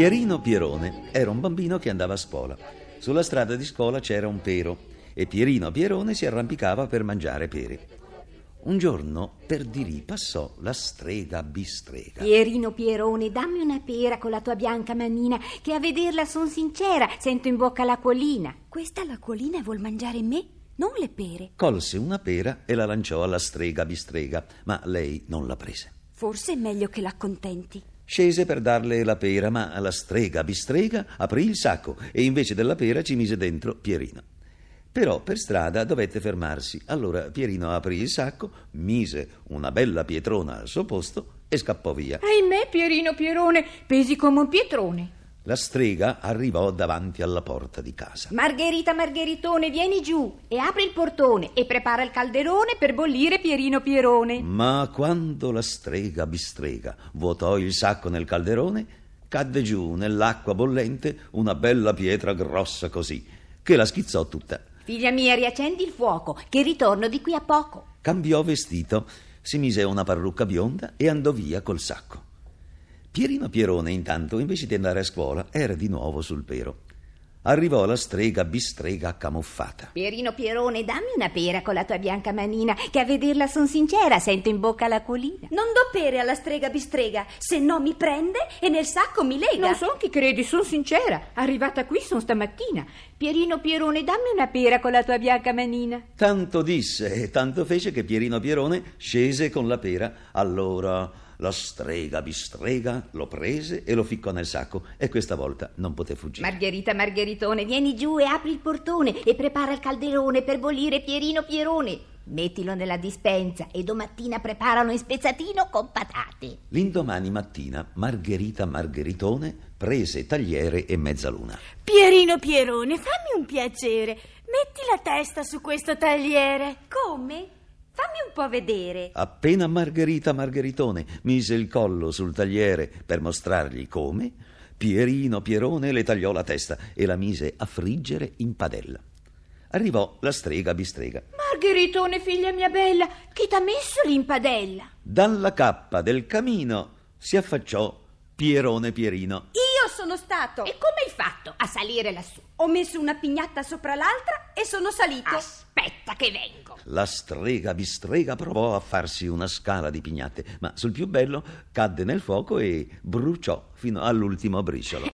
Pierino Pierone era un bambino che andava a scuola. Sulla strada di scuola c'era un pero e Pierino Pierone si arrampicava per mangiare pere. Un giorno per di lì passò la strega bistrega. Pierino Pierone, dammi una pera con la tua bianca manina, che a vederla son sincera, sento in bocca l'acquolina. Questa l'acquolina vuol mangiare me, non le pere. Colse una pera e la lanciò alla strega bistrega, ma lei non la prese. Forse è meglio che l'accontenti. Scese per darle la pera, ma la strega bistrega aprì il sacco e invece della pera ci mise dentro Pierino. Però per strada dovette fermarsi. Allora Pierino aprì il sacco, mise una bella pietrona al suo posto e scappò via. Ahimè, Pierino Pierone, pesi come un pietrone. La strega arrivò davanti alla porta di casa. Margherita Margheritone, vieni giù e apri il portone e prepara il calderone per bollire Pierino Pierone. Ma quando la strega bistrega vuotò il sacco nel calderone, cadde giù nell'acqua bollente una bella pietra grossa così, che la schizzò tutta. Figlia mia, riaccendi il fuoco, che ritorno di qui a poco. Cambiò vestito, si mise una parrucca bionda e andò via col sacco. Pierino Pierone, intanto, invece di andare a scuola, era di nuovo sul pero. Arrivò la strega bistrega camuffata. Pierino Pierone, dammi una pera con la tua bianca manina, che a vederla son sincera, sento in bocca l'acquolina. Non do pere alla strega bistrega, se no mi prende e nel sacco mi lega. Non son chi credi, son sincera. Arrivata qui son stamattina. Pierino Pierone, dammi una pera con la tua bianca manina. Tanto disse e tanto fece che Pierino Pierone scese con la pera. Allora la strega bistrega lo prese e lo ficcò nel sacco e questa volta non poté fuggire. Margherita Margheritone, vieni giù e apri il portone e prepara il calderone per bollire Pierino Pierone. Mettilo nella dispensa e domattina preparalo in spezzatino con patate. L'indomani mattina Margherita Margheritone prese tagliere e mezzaluna. Pierino Pierone, fammi un piacere. Metti la testa su questo tagliere. Come? Fammi un po' vedere. Appena Margherita Margheritone mise il collo sul tagliere per mostrargli come, Pierino Pierone le tagliò la testa e la mise a friggere in padella. Arrivò la strega bistrega. Margheritone, figlia mia bella, chi t'ha messo lì in padella? Dalla cappa del camino si affacciò Pierone Pierino. Io sono stato. E come hai fatto a salire lassù? Ho messo una pignatta sopra l'altra e sono salito. Aspetta che vengo. La strega bistrega provò a farsi una scala di pignate, ma sul più bello cadde nel fuoco e bruciò fino all'ultimo briciolo.